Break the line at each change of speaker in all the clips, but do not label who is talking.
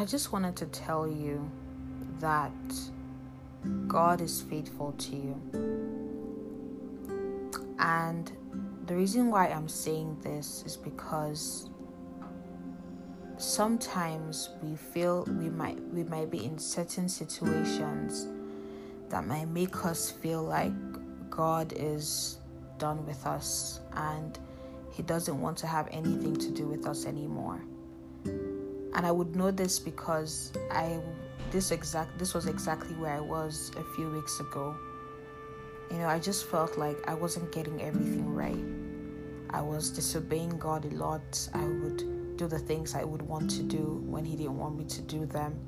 I just wanted to tell you that God is faithful to you. And the reason why I'm saying this is because sometimes we feel we might we might be in certain situations that might make us feel like God is done with us and he doesn't want to have anything to do with us anymore. And I would know this because I this exact this was exactly where I was a few weeks ago. You know, I just felt like I wasn't getting everything right. I was disobeying God a lot. I would do the things I would want to do when He didn't want me to do them.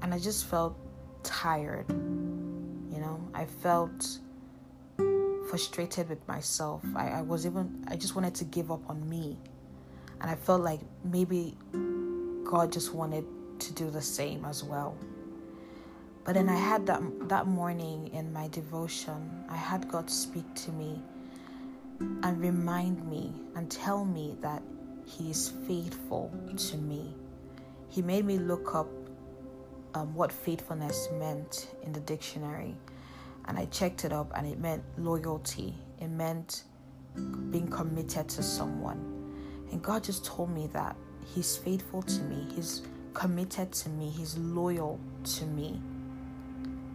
And I just felt tired. You know, I felt frustrated with myself. I, I was even, I just wanted to give up on me. And I felt like maybe God just wanted to do the same as well. But then I had that that morning in my devotion, I had God speak to me and remind me and tell me that He is faithful to me. He made me look up um, what faithfulness meant in the dictionary, and I checked it up, and it meant loyalty. It meant being committed to someone. And God just told me that He's faithful to me. He's committed to me. He's loyal to me.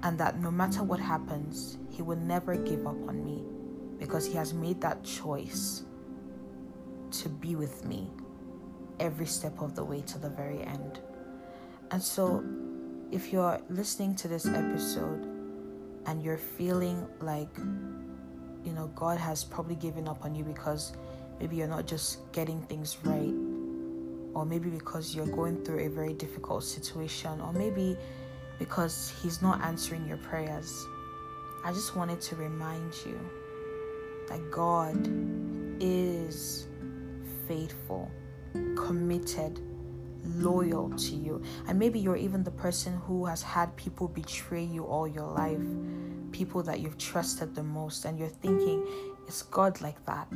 And that no matter what happens, He will never give up on me because He has made that choice to be with me every step of the way to the very end. And so, if you're listening to this episode and you're feeling like, you know, God has probably given up on you because maybe you're not just getting things right, or maybe because you're going through a very difficult situation, or maybe because He's not answering your prayers, I just wanted to remind you that God is faithful, committed, loyal to you. And maybe you're even the person who has had people betray you all your life, people that you've trusted the most, and you're thinking, is God like that?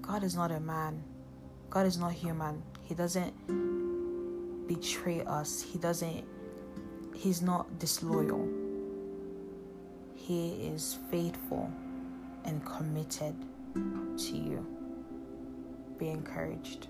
God is not a man, God is not human. He doesn't betray us, He doesn't, He's not disloyal. He is faithful and committed to you. Be encouraged.